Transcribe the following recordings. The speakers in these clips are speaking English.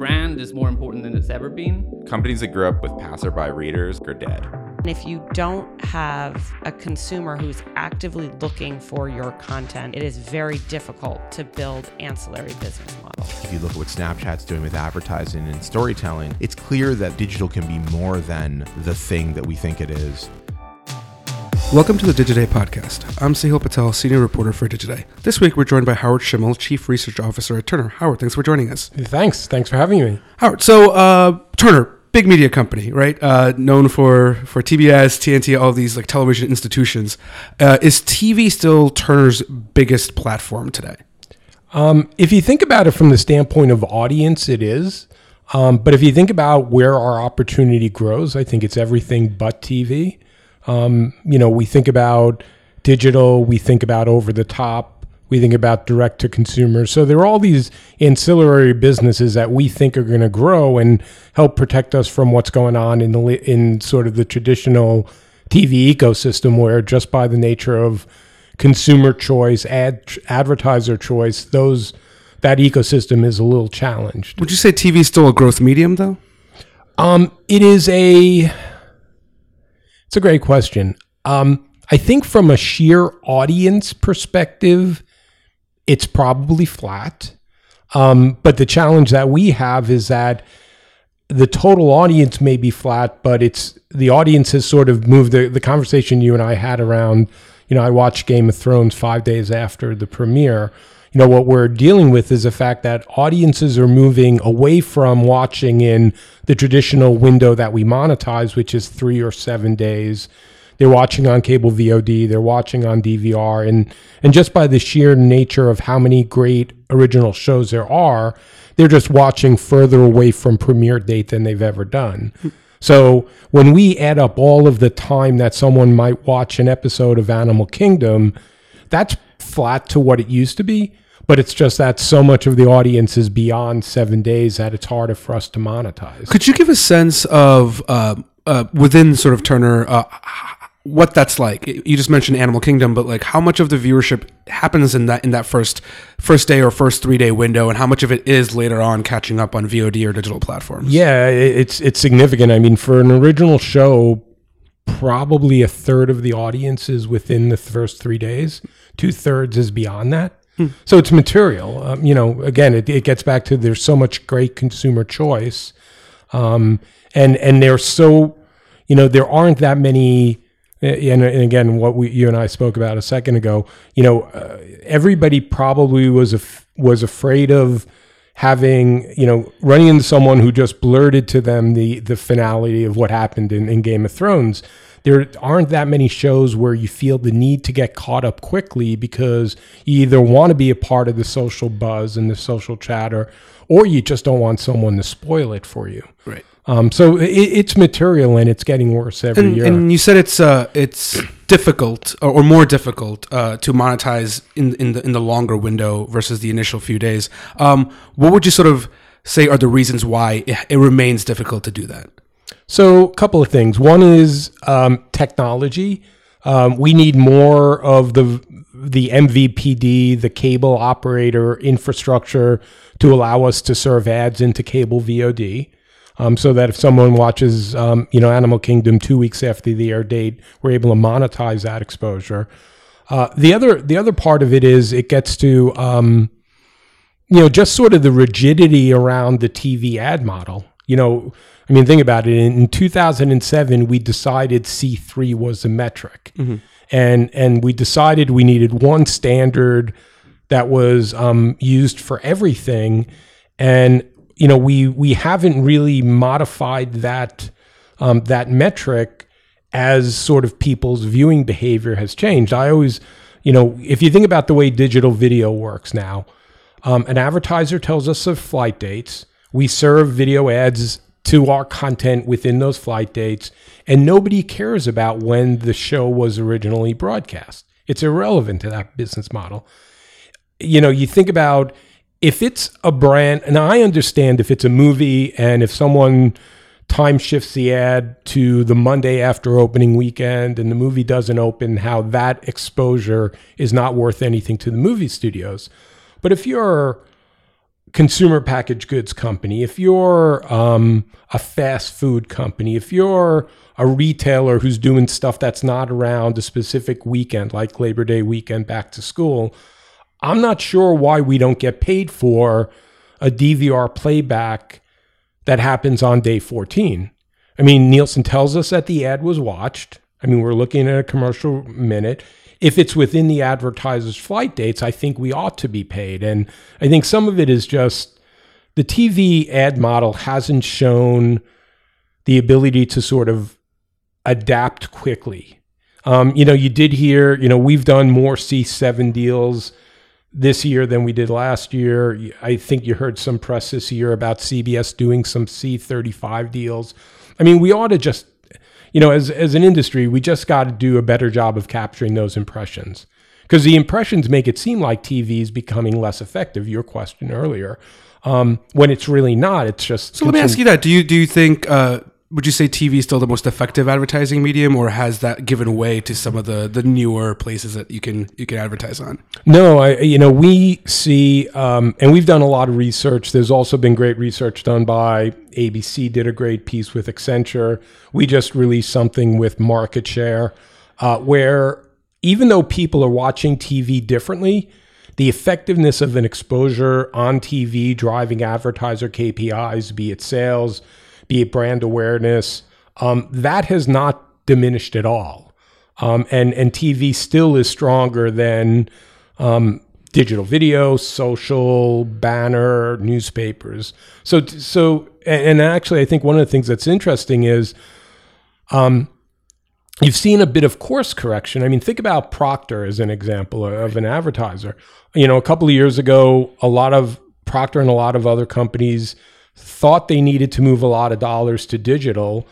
brand is more important than it's ever been. Companies that grew up with passerby readers are dead. And if you don't have a consumer who's actively looking for your content, it is very difficult to build ancillary business models. If you look at what Snapchat's doing with advertising and storytelling, it's clear that digital can be more than the thing that we think it is. Welcome to the Digiday podcast. I'm Sahil Patel, senior reporter for Digiday. This week we're joined by Howard Shimmel, chief research officer at Turner. Howard, thanks for joining us. Thanks. Thanks for having me. Howard, so uh, Turner, big media company, right? Uh, known for for TBS, TNT, all these like television institutions. Uh, is TV still Turner's biggest platform today? Um, if you think about it from the standpoint of audience, it is. Um, but if you think about where our opportunity grows, I think it's everything but TV. Um, you know, we think about digital, we think about over the top, we think about direct to consumer. So there are all these ancillary businesses that we think are going to grow and help protect us from what's going on in the in sort of the traditional TV ecosystem, where just by the nature of consumer choice, ad advertiser choice, those that ecosystem is a little challenged. Would you say TV is still a growth medium, though? Um, it is a it's a great question. Um, I think from a sheer audience perspective, it's probably flat. Um, but the challenge that we have is that the total audience may be flat, but it's the audience has sort of moved. The, the conversation you and I had around, you know, I watched Game of Thrones five days after the premiere. You know, what we're dealing with is the fact that audiences are moving away from watching in the traditional window that we monetize, which is three or seven days. They're watching on cable VOD, they're watching on DVR, and and just by the sheer nature of how many great original shows there are, they're just watching further away from premiere date than they've ever done. So when we add up all of the time that someone might watch an episode of Animal Kingdom, that's flat to what it used to be but it's just that so much of the audience is beyond seven days that it's harder for us to monetize. Could you give a sense of uh, uh, within sort of Turner uh, what that's like? You just mentioned Animal Kingdom, but like how much of the viewership happens in that in that first first day or first three day window, and how much of it is later on catching up on VOD or digital platforms? Yeah, it's it's significant. I mean, for an original show, probably a third of the audience is within the first three days. Two thirds is beyond that. So it's material. Um, you know, again, it, it, gets back to there's so much great consumer choice, um, and and there's so, you know, there aren't that many. And, and again, what we you and I spoke about a second ago, you know, uh, everybody probably was af- was afraid of having you know running into someone who just blurted to them the the finality of what happened in, in Game of Thrones there aren't that many shows where you feel the need to get caught up quickly because you either want to be a part of the social buzz and the social chatter, or you just don't want someone to spoil it for you. Right. Um, so it, it's material and it's getting worse every and, year. And you said it's uh, it's difficult or, or more difficult uh, to monetize in in the in the longer window versus the initial few days. Um, what would you sort of say are the reasons why it, it remains difficult to do that? So, a couple of things. One is um, technology. Um, we need more of the the MVPD, the cable operator infrastructure, to allow us to serve ads into cable VOD. Um, so that if someone watches, um, you know, Animal Kingdom two weeks after the air date, we're able to monetize that exposure. Uh, the other the other part of it is it gets to um, you know just sort of the rigidity around the TV ad model. You know, I mean, think about it. In 2007, we decided C3 was a metric, mm-hmm. and and we decided we needed one standard that was um, used for everything, and you know we we haven't really modified that um, that metric as sort of people's viewing behavior has changed. I always, you know, if you think about the way digital video works now, um, an advertiser tells us of flight dates. We serve video ads to our content within those flight dates, and nobody cares about when the show was originally broadcast. It's irrelevant to that business model. You know, you think about if it's a brand, and I understand if it's a movie and if someone time shifts the ad to the Monday after opening weekend and the movie doesn't open, how that exposure is not worth anything to the movie studios. But if you're consumer packaged goods company, if you're um, a fast food company, if you're a retailer who's doing stuff that's not around a specific weekend, like Labor Day weekend, back to school, I'm not sure why we don't get paid for a DVR playback that happens on day 14. I mean, Nielsen tells us that the ad was watched. I mean, we're looking at a commercial minute. If it's within the advertiser's flight dates, I think we ought to be paid. And I think some of it is just the TV ad model hasn't shown the ability to sort of adapt quickly. Um, you know, you did hear, you know, we've done more C7 deals this year than we did last year. I think you heard some press this year about CBS doing some C35 deals. I mean, we ought to just, you know, as, as an industry, we just got to do a better job of capturing those impressions. Because the impressions make it seem like TV is becoming less effective, your question earlier, um, when it's really not. It's just. So let me ask you that: Do you do you think uh, would you say TV is still the most effective advertising medium, or has that given way to some of the the newer places that you can you can advertise on? No, I you know we see, um, and we've done a lot of research. There's also been great research done by ABC. Did a great piece with Accenture. We just released something with Market Share, uh, where even though people are watching TV differently, the effectiveness of an exposure on TV driving advertiser KPIs, be it sales be it brand awareness, um, that has not diminished at all. Um, and and TV still is stronger than um, digital video, social, banner, newspapers. So so and actually, I think one of the things that's interesting is. Um, you've seen a bit of course correction. I mean, think about Procter as an example of an advertiser. You know, a couple of years ago, a lot of Procter and a lot of other companies thought they needed to move a lot of dollars to digital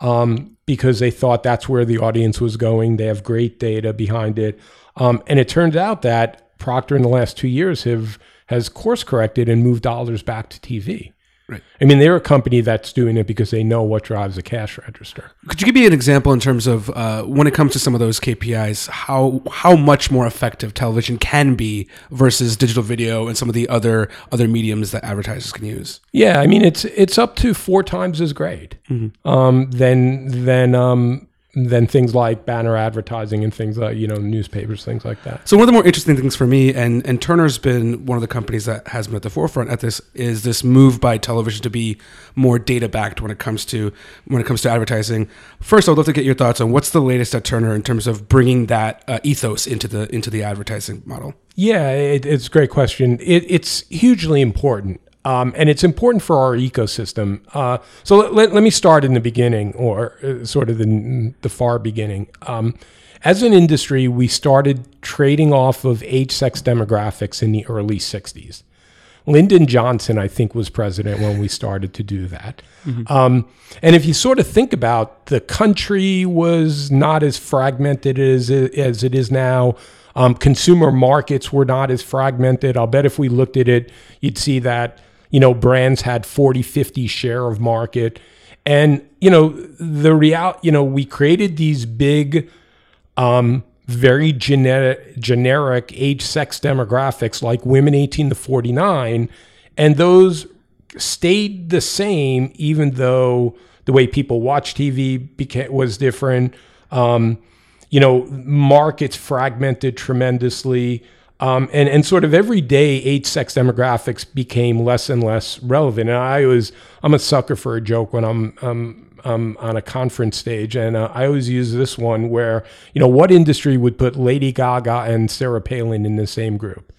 um, because they thought that's where the audience was going. They have great data behind it, um, and it turns out that Procter in the last two years have has course corrected and moved dollars back to TV. Right. I mean, they're a company that's doing it because they know what drives a cash register. Could you give me an example in terms of uh, when it comes to some of those KPIs, how how much more effective television can be versus digital video and some of the other other mediums that advertisers can use? Yeah, I mean, it's it's up to four times as great mm-hmm. um, than than um, than things like banner advertising and things like you know newspapers things like that. So one of the more interesting things for me and and turner's been one of the companies that has been at the forefront at this is this move by television to be more data backed when it comes to when it comes to advertising. First i'd love to get your thoughts on what's the latest at turner in terms of bringing that uh, ethos into the into the advertising model. Yeah it, it's a great question. It, it's hugely important um, and it's important for our ecosystem. Uh, so let, let, let, me start in the beginning, or uh, sort of the, the far beginning. Um, as an industry, we started trading off of age sex demographics in the early 60s. Lyndon Johnson, I think, was president when we started to do that. Mm-hmm. Um, and if you sort of think about the country was not as fragmented as, as it is now. Um, consumer markets were not as fragmented. I'll bet if we looked at it, you'd see that you know, brands had 40, 50 share of market. And, you know, the real, you know, we created these big, um, very generic, generic age sex demographics like women 18 to 49. And those stayed the same, even though the way people watch TV became, was different. Um, you know, markets fragmented tremendously. Um, and, and sort of every day, age sex demographics became less and less relevant. And I was, I'm a sucker for a joke when I'm, I'm, I'm on a conference stage. And uh, I always use this one where, you know, what industry would put Lady Gaga and Sarah Palin in the same group?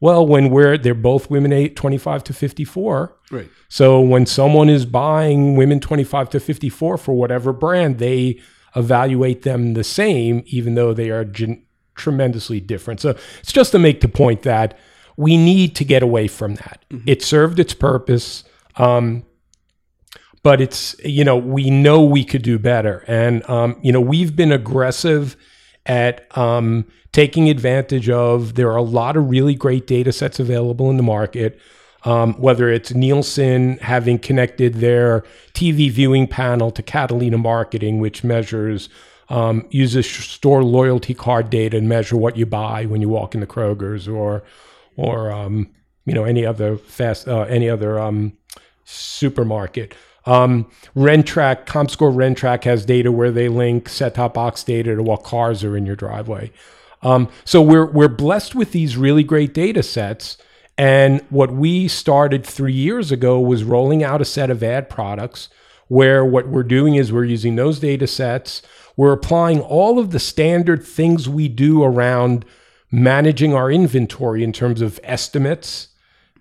Well, when we're, they're both women eight, 25 to 54. Right. So when someone is buying women 25 to 54 for whatever brand, they evaluate them the same, even though they are gen- tremendously different. So it's just to make the point that we need to get away from that. Mm-hmm. It served its purpose. Um, but it's, you know, we know we could do better. And, um, you know, we've been aggressive at um, taking advantage of, there are a lot of really great data sets available in the market. Um, whether it's Nielsen having connected their TV viewing panel to Catalina Marketing, which measures um, uses store loyalty card data and measure what you buy when you walk in the Kroger's or or um, you know any other fast uh, any other um, supermarket. Um, Rentrak, ComScore Rentrak has data where they link set-top box data to what cars are in your driveway. Um, so we're we're blessed with these really great data sets. And what we started three years ago was rolling out a set of ad products where what we're doing is we're using those data sets. We're applying all of the standard things we do around managing our inventory in terms of estimates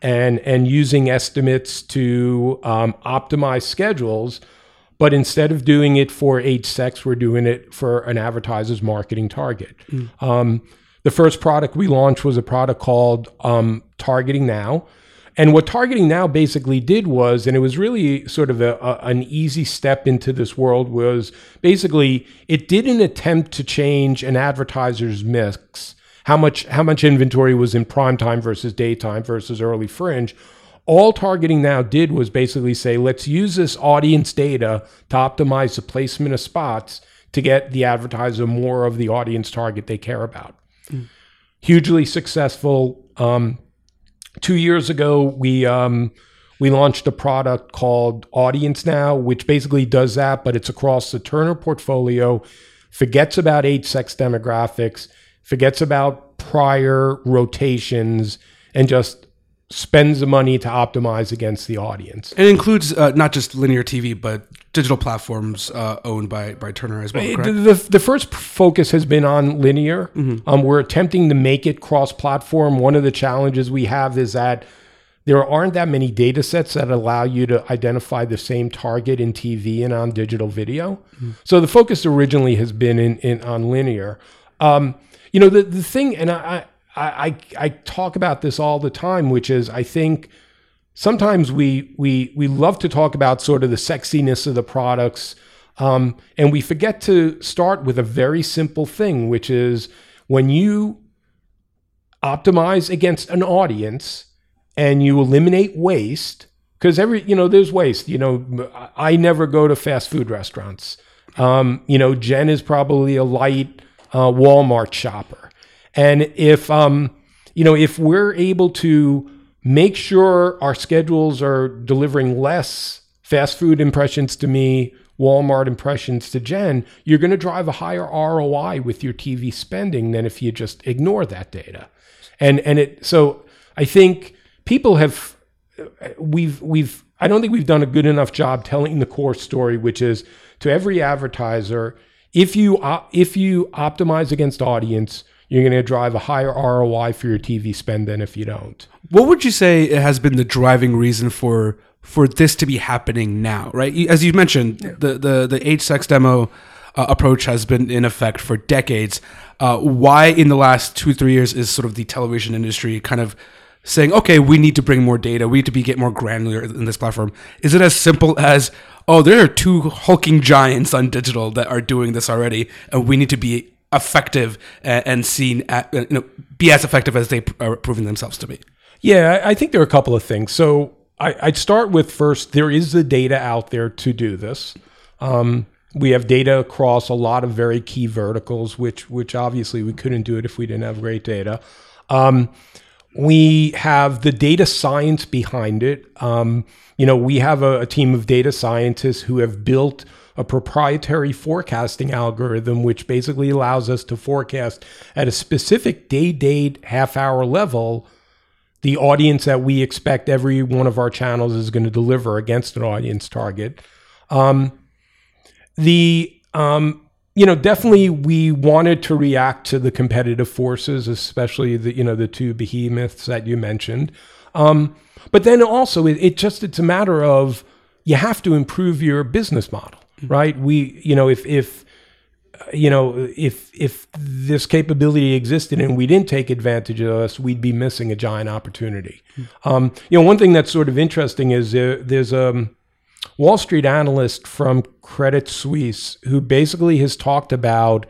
and and using estimates to um, optimize schedules. But instead of doing it for age sex, we're doing it for an advertiser's marketing target. Um, the first product we launched was a product called um, Targeting Now. And what Targeting Now basically did was, and it was really sort of a, a, an easy step into this world, was basically it didn't attempt to change an advertiser's mix, how much how much inventory was in prime time versus daytime versus early fringe. All Targeting Now did was basically say, let's use this audience data to optimize the placement of spots to get the advertiser more of the audience target they care about. Hugely successful. Um, two years ago, we um, we launched a product called Audience Now, which basically does that, but it's across the Turner portfolio. Forgets about age, sex demographics, forgets about prior rotations, and just spends the money to optimize against the audience. It includes uh, not just linear TV, but digital platforms uh, owned by by Turner as well. The, Correct? the, the first focus has been on linear. Um, we're attempting to make it cross platform. One of the challenges we have is that there aren't that many data sets that allow you to identify the same target in TV and on digital video. So the focus originally has been in, in on linear. Um, you know, the, the thing, and I, I, I, I talk about this all the time, which is I think sometimes we we we love to talk about sort of the sexiness of the products um, and we forget to start with a very simple thing which is when you optimize against an audience and you eliminate waste because every you know there's waste you know i never go to fast food restaurants. Um, you know jen is probably a light uh, walmart shopper and if um, you know if we're able to make sure our schedules are delivering less fast food impressions to me, Walmart impressions to Jen, you're going to drive a higher ROI with your TV spending than if you just ignore that data. And and it so I think people have we've we've I don't think we've done a good enough job telling the core story, which is to every advertiser, if you if you optimize against audience, you're going to drive a higher ROI for your TV spend than if you don't. What would you say has been the driving reason for for this to be happening now? Right, as you mentioned, the the the age sex demo uh, approach has been in effect for decades. Uh, why in the last two three years is sort of the television industry kind of saying, okay, we need to bring more data, we need to be get more granular in this platform? Is it as simple as oh, there are two hulking giants on digital that are doing this already, and we need to be effective and, and seen at, you know be as effective as they are proving themselves to be. Yeah, I think there are a couple of things. So I, I'd start with first, there is the data out there to do this. Um, we have data across a lot of very key verticals, which which obviously we couldn't do it if we didn't have great data. Um, we have the data science behind it. Um, you know, we have a, a team of data scientists who have built a proprietary forecasting algorithm, which basically allows us to forecast at a specific day, date, half hour level the audience that we expect every one of our channels is going to deliver against an audience target. Um, the um, you know definitely we wanted to react to the competitive forces, especially the you know the two behemoths that you mentioned. Um, but then also it, it just it's a matter of you have to improve your business model, Mm-hmm. right? We you know if if uh, you know, if if this capability existed and we didn't take advantage of us, we'd be missing a giant opportunity. Hmm. Um, you know, one thing that's sort of interesting is there, there's a Wall Street analyst from Credit Suisse who basically has talked about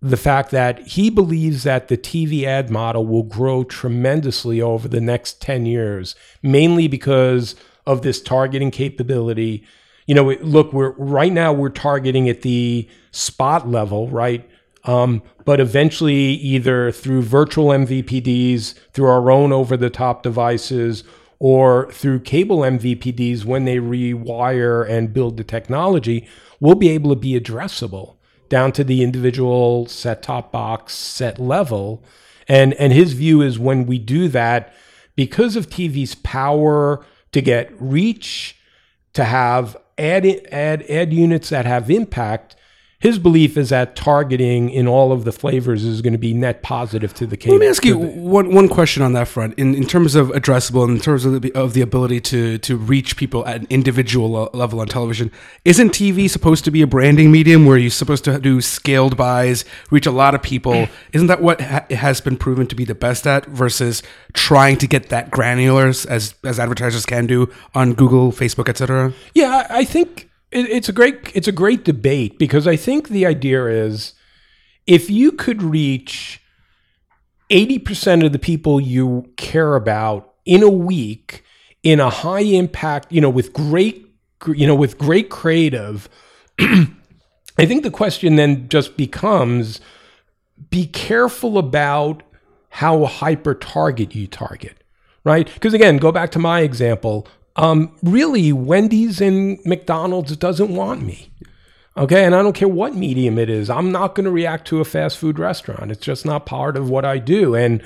the fact that he believes that the TV ad model will grow tremendously over the next 10 years, mainly because of this targeting capability. You know, look, we're right now we're targeting at the spot level, right? Um, but eventually, either through virtual MVPDs, through our own over the top devices, or through cable MVPDs, when they rewire and build the technology, we'll be able to be addressable down to the individual set top box set level. And, and his view is when we do that, because of TV's power to get reach, to have ad, ad, ad units that have impact, his belief is that targeting in all of the flavors is going to be net positive to the cable. Let me ask you the- one, one question on that front. In, in terms of addressable, in terms of the, of the ability to, to reach people at an individual level on television, isn't TV supposed to be a branding medium where you're supposed to do scaled buys, reach a lot of people? Isn't that what ha- has been proven to be the best at versus trying to get that granular as, as advertisers can do on Google, Facebook, etc.? Yeah, I I think it, it's a great it's a great debate because I think the idea is if you could reach eighty percent of the people you care about in a week in a high impact, you know, with great you know with great creative, I think the question then just becomes be careful about how hyper target you target, right? Because again, go back to my example. Um, really, Wendy's and McDonald's doesn't want me. Okay, and I don't care what medium it is. I'm not going to react to a fast food restaurant. It's just not part of what I do. And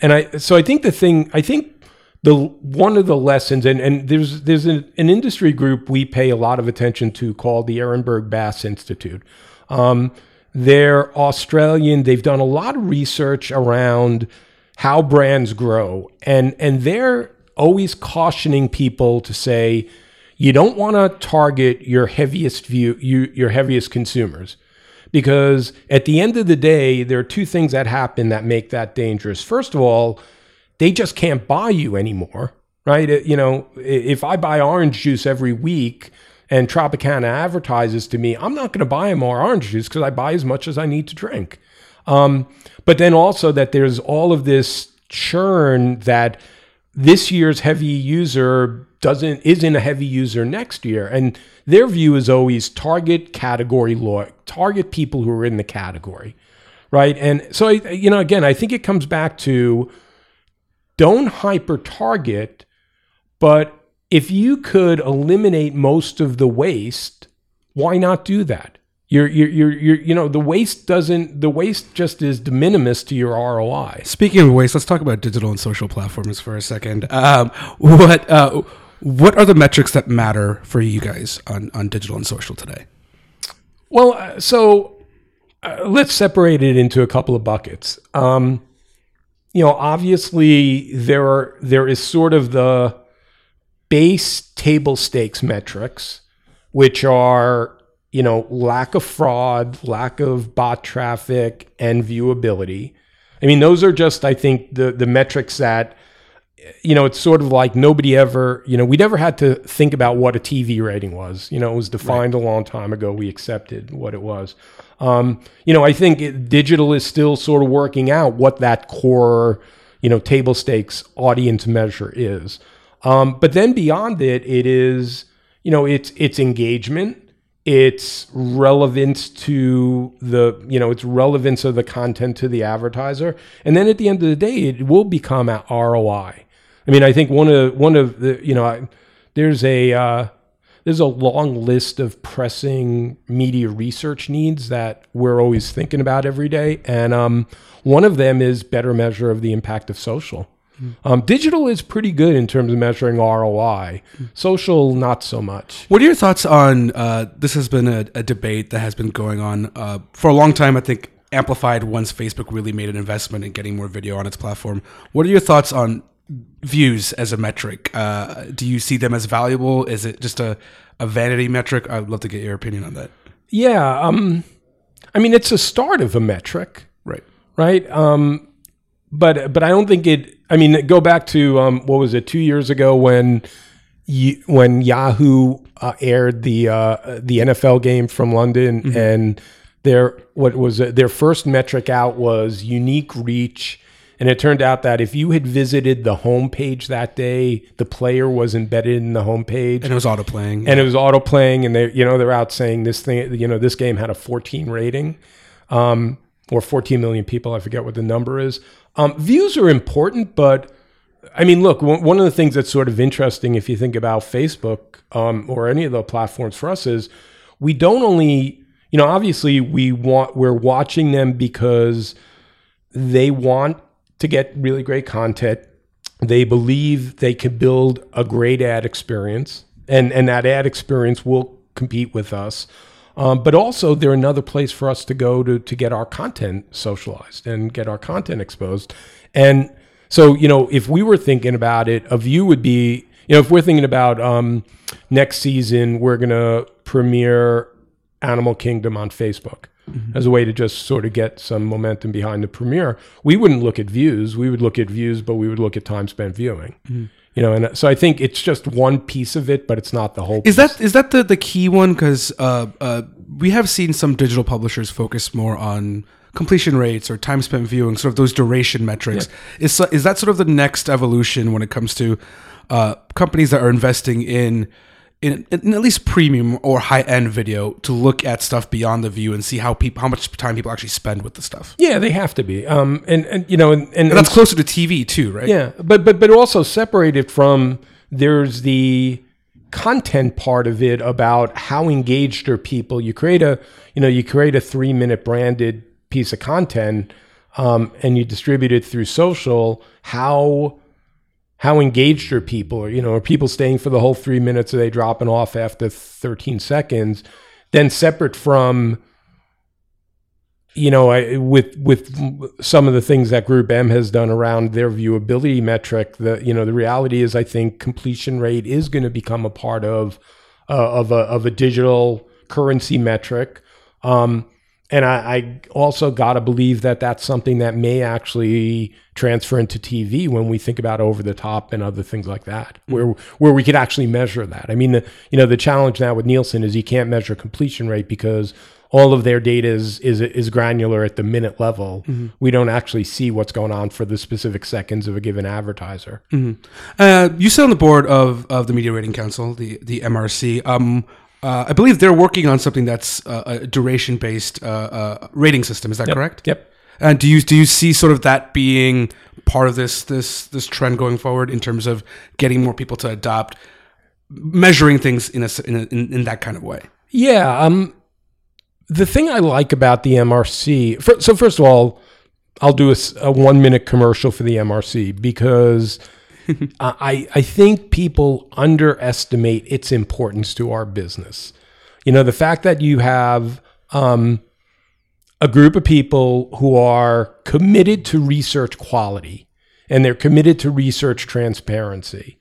and I so I think the thing I think the one of the lessons and and there's there's an, an industry group we pay a lot of attention to called the Ehrenberg Bass Institute. Um, they're Australian. They've done a lot of research around how brands grow, and and they're always cautioning people to say you don't want to target your heaviest view you, your heaviest consumers. Because at the end of the day there are two things that happen that make that dangerous. First of all they just can't buy you anymore right? You know if i buy orange juice every week and tropicana advertises to me i'm not going to buy more orange juice because i buy as much as i need to drink. Um, but then also that there's all of this churn that this year's heavy user doesn't isn't a heavy user next year. And their view is always target category law target people who are in the category right? And so you know again i think it comes back to don't hyper target but if you could eliminate most of the waste why not do that you're, you're, you're, you're, you know, the waste doesn't, the waste just is de minimis to your ROI. Speaking of waste, let's talk about digital and social platforms for a second. Um, what uh, what are the metrics that matter for you guys on, on digital and social today? Well, uh, so uh, let's separate it into a couple of buckets. Um, you know, obviously there are there is sort of the base table stakes metrics, which are you know lack of fraud, lack of bot traffic, and viewability. I mean, those are just I think the the metrics that you know, it's sort of like nobody ever, you know, we never had to think about what a TV rating was. You know, it was defined a long time ago. We accepted what it was. Um, you know, I think it, digital is still sort of working out what that core, you know, table stakes audience measure is. Um, but then beyond it, it is, you know, it's it's engagement, it's relevance to the, you know, it's relevance of the content to the advertiser, and then at the end of the day, it will become a ROI. I mean, I think one of one of the, you know, I, there's a uh, there's a long list of pressing media research needs that we're always thinking about every day, and um, one of them is better measure of the impact of social. Um, digital is pretty good in terms of measuring ROI. Social, not so much. What are your thoughts on uh, this? Has been a, a debate that has been going on uh, for a long time. I think amplified once Facebook really made an investment in getting more video on its platform. What are your thoughts on views as a metric? Uh, do you see them as valuable? Is it just a, a vanity metric? I'd love to get your opinion on that. Yeah, um, I mean, it's a start of a metric. Right. right? Um, but but I don't think it. I mean, go back to um, what was it two years ago when you, when Yahoo uh, aired the uh, the NFL game from London and their what was it, their first metric out was unique reach. And it turned out that if you had visited the homepage that day, the player was embedded in the homepage And it was auto playing. and it was auto playing and they you know they're out saying this thing you know this game had a 14 rating um, or 14 million people. I forget what the number is. Um, views are important, but I mean, look, one one of the things that's sort of interesting if you think about Facebook um, or any of the platforms for us is we don't only, you know, obviously we want we're watching them because they want to get really great content. They believe they can build a great ad experience, and and that ad experience will compete with us. Um, but also, they're another place for us to go to to get our content socialized and get our content exposed. And so, you know, if we were thinking about it, a view would be, you know, if we're thinking about um, next season, we're gonna premiere Animal Kingdom on Facebook as a way to just sort of get some momentum behind the premiere. We wouldn't look at views. We would look at views, but we would look at time spent viewing. You know, and so I think it's just one piece of it, but it's not the whole. Is that is that the the key one? Because uh, uh, we have seen some digital publishers focus more on completion rates or time spent viewing, sort of those duration metrics. Is is that sort of the next evolution when it comes to uh, companies that are investing in, in in at least premium or high end video to look at stuff beyond the view and see how people how much time people actually spend with the stuff. Yeah, they have to be. Um, and and you know, and, and, And that's closer to TV too, right? Yeah, but but but also separated from there's the content part of it about how engaged are people. You create a you know you create a three minute branded piece of content um, and you distribute it through social. How how engaged are people? Or, you know, are people staying for the whole three minutes? Are they dropping off after 13 seconds? Then separate from you know, I, with with some of the things that Group M has done around their viewability metric, the you know the reality is, I think completion rate is going to become a part of uh, of a of a digital currency metric, um, and I, I also got to believe that that's something that may actually transfer into TV when we think about over the top and other things like that, where where we could actually measure that. I mean, the, you know, the challenge now with Nielsen is you can't measure completion rate because all of their data is is, is granular at the minute level. We don't actually see what's going on for the specific seconds of a given advertiser. Uh, you sit on the board of, of the Media Rating Council, the the MRC. Um, uh, I believe they're working on something that's uh, a duration based uh, uh, rating system. Is that correct? Yep. And do you do you see sort of that being part of this this this trend going forward in terms of getting more people to adopt measuring things in a, in, a in, in that kind of way? Yeah. Um, the thing I like about the MRC, fir- so first of all, I'll do a one minute commercial for the MRC because I, I think people underestimate its importance to our business. You know, the fact that you have um, a group of people who are committed to research quality and they're committed to research transparency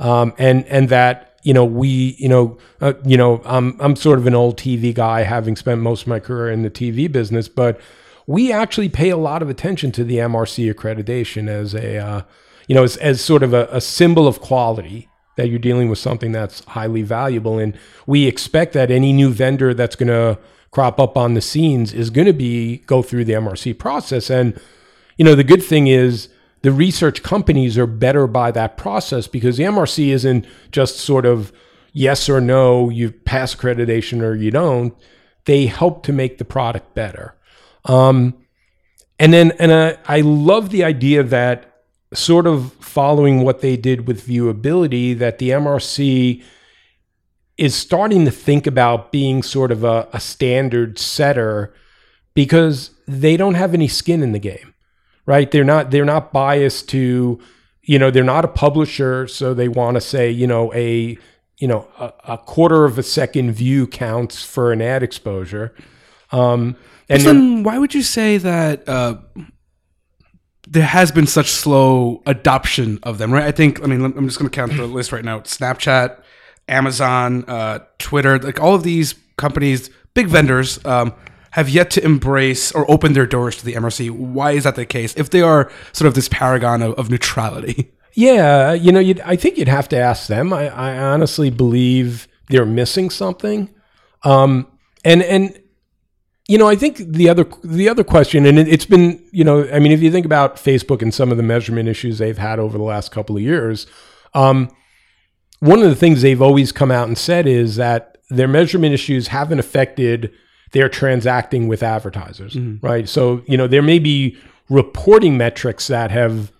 um, and and that you know we you know uh, you know I'm I'm sort of an old TV guy, having spent most of my career in the TV business, but we actually pay a lot of attention to the MRC accreditation as a uh, you know as, as sort of a, a symbol of quality that you're dealing with something that's highly valuable, and we expect that any new vendor that's going to crop up on the scenes is going to be go through the MRC process and you know, the good thing is the research companies are better by that process because the MRC isn't just sort of yes or no, you pass accreditation or you don't. They help to make the product better. Um, and then, and I, I love the idea that sort of following what they did with viewability, that the MRC is starting to think about being sort of a, a standard setter because they don't have any skin in the game right? They're not they're not biased to you know they're not a publisher so they want to say you know a you know a, a quarter of a second view counts for an ad exposure. Um and then why would you say that uh, there has been such slow adoption of them? Right. I think. I mean, I'm just going to count the list right now: Snapchat, Amazon, uh, Twitter. Like all of these companies, big vendors. Um, have yet to embrace or open their doors to the MRC. Why is that the case? If they are sort of this paragon of, of neutrality, Yeah, you know, I think you'd have to ask them. I, I honestly believe they're missing something. Um, and and you know, I think the other the other question, and it, it's been, you know, I mean, if you think about Facebook and some of the measurement issues they've had over the last couple of years, um, one of the things they've always come out and said is that their measurement issues haven't affected they're transacting with advertisers, right? So you know there may be reporting metrics that have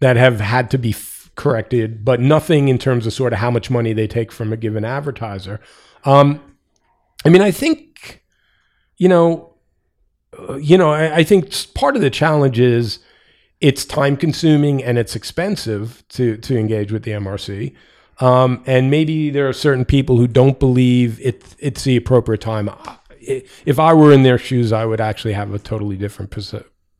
that have had to be f- corrected, but nothing in terms of sort of how much money they take from a given advertiser. Um, I mean, I think you know, uh, you know, I, I think part of the challenge is it's time consuming and it's expensive to to engage with the MRC. Um, and maybe there are certain people who don't believe it, it's the appropriate time. If I were in their shoes, I would actually have a totally different perse-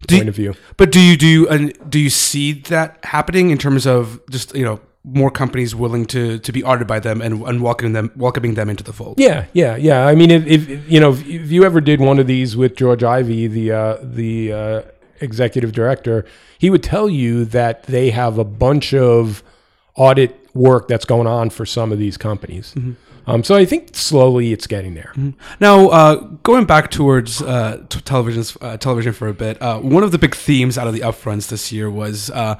Do you- point of view. But do you do you and do you see that happening in terms of just you know more companies willing to to be audited by them and, and welcoming them welcoming them into the fold? Yeah, yeah, yeah. I mean, if, if you know, if, if you ever did one of these with George Ivie, the uh, the uh, executive director, he would tell you that they have a bunch of audit work that's going on for some of these companies. Um, so I think slowly it's getting there. Now, uh, going back towards uh, t- televisions, uh, television for a bit, uh, one of the big themes out of the upfronts this year was uh,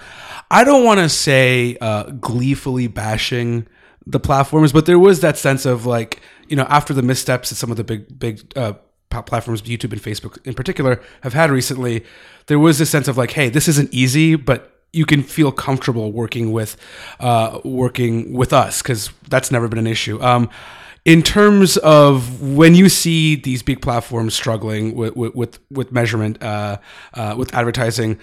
I don't want to say uh, gleefully bashing the platforms, but there was that sense of like you know after the missteps that some of the big big platforms, YouTube and Facebook in particular, have had recently, there was this sense of like, hey, this isn't easy, but you can feel comfortable working with uh, working with us because that's never been an issue. Um, in terms of when you see these big platforms struggling with with with, with measurement, uh, uh, with advertising,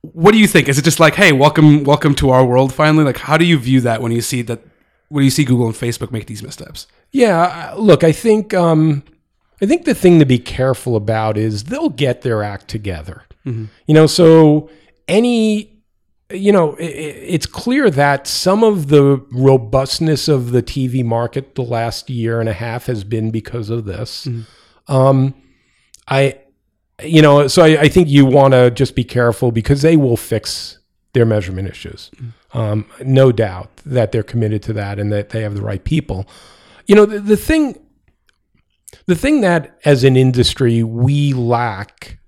what do you think? Is it just like, hey, welcome welcome to our world finally? Like, how do you view that when you see that when you see Google and Facebook make these missteps? Yeah, look, I think um, I think the thing to be careful about is they'll get their act together. You know, so any you know, it's clear that some of the robustness of the TV market the last year and a half has been because of this. Um, I, you know, so I, I think you want to just be careful because they will fix their measurement issues. Um, no doubt that they're committed to that and that they have the right people. You know, the, the thing, the thing that as an industry we lack,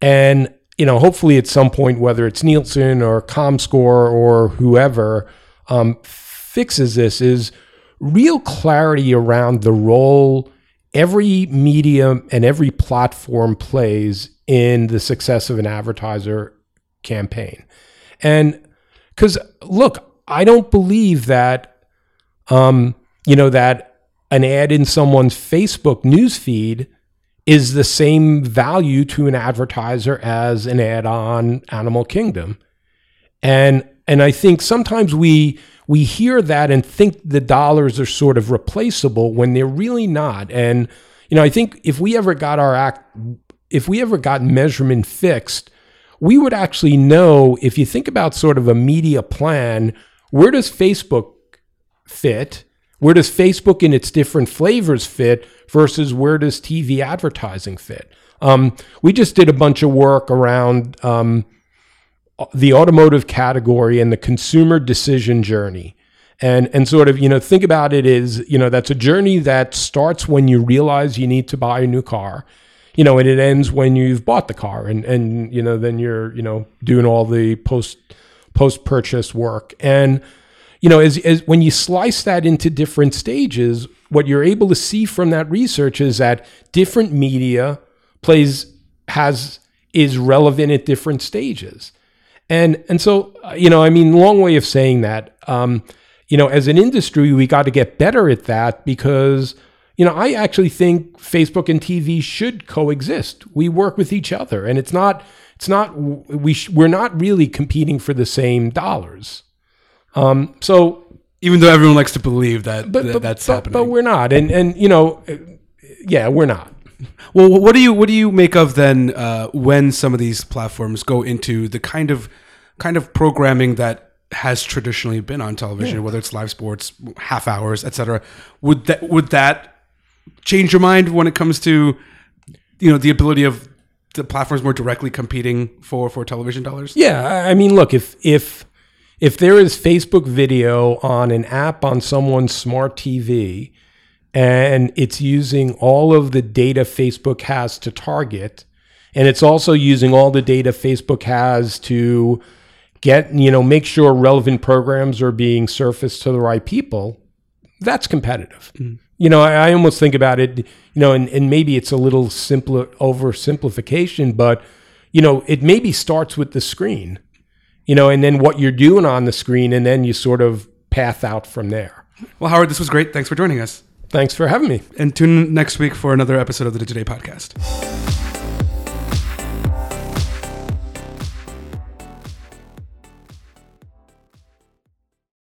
and you know, hopefully at some point, whether it's Nielsen or ComScore or whoever um, fixes this, is real clarity around the role every medium and every platform plays in the success of an advertiser campaign. And because look, I don't believe that, um, you know, that an ad in someone's Facebook newsfeed is the same value to an advertiser as an ad on Animal Kingdom. And and I think sometimes we we hear that and think the dollars are sort of replaceable when they're really not. And you know, I think if we ever got our act if we ever got measurement fixed, we would actually know if you think about sort of a media plan, where does Facebook fit? Where does Facebook in its different flavors fit versus where does TV advertising fit? Um, we just did a bunch of work around um, the automotive category and the consumer decision journey. And, and sort of, you know, think about it is, you know, that's a journey that starts when you realize you need to buy a new car, you know, and it ends when you've bought the car and, and, you know, then you're, you know, doing all the post, post purchase work. And, you know, as, as when you slice that into different stages, what you're able to see from that research is that different media plays has is relevant at different stages. And and so uh, you know, I mean, long way of saying that. Um, you know, as an industry, we got to get better at that because you know, I actually think Facebook and TV should coexist. We work with each other, and it's not it's not we sh- we're not really competing for the same dollars. Um, so Even though everyone likes to believe that, but, that but that's but, happening. but we're not, and and you know, yeah, we're not. Well, what do you what do you make of then uh, when some of these platforms go into the kind of kind of programming that has traditionally been on television, whether it's live sports, half hours, etc. Would that would that change your mind when it comes to you know the ability of the platforms more directly competing for for television dollars? Yeah, I I mean, look, if if if there is Facebook video on an app on someone's smart TV and it's using all of the data Facebook has to target and it's also using all the data Facebook has to get, you know, make sure relevant programs are being surfaced to the right people, that's competitive. Mm-hmm. You know, I, I almost think about it, you know, and, and maybe it's a little simpler oversimplification, but you know, it maybe starts with the screen, you know, and then what you're doing on the screen, and then you sort of path out from there. Well, Howard, this was great. Thanks for joining us. Thanks for having me. And tune in next week for another episode of the Digiday podcast.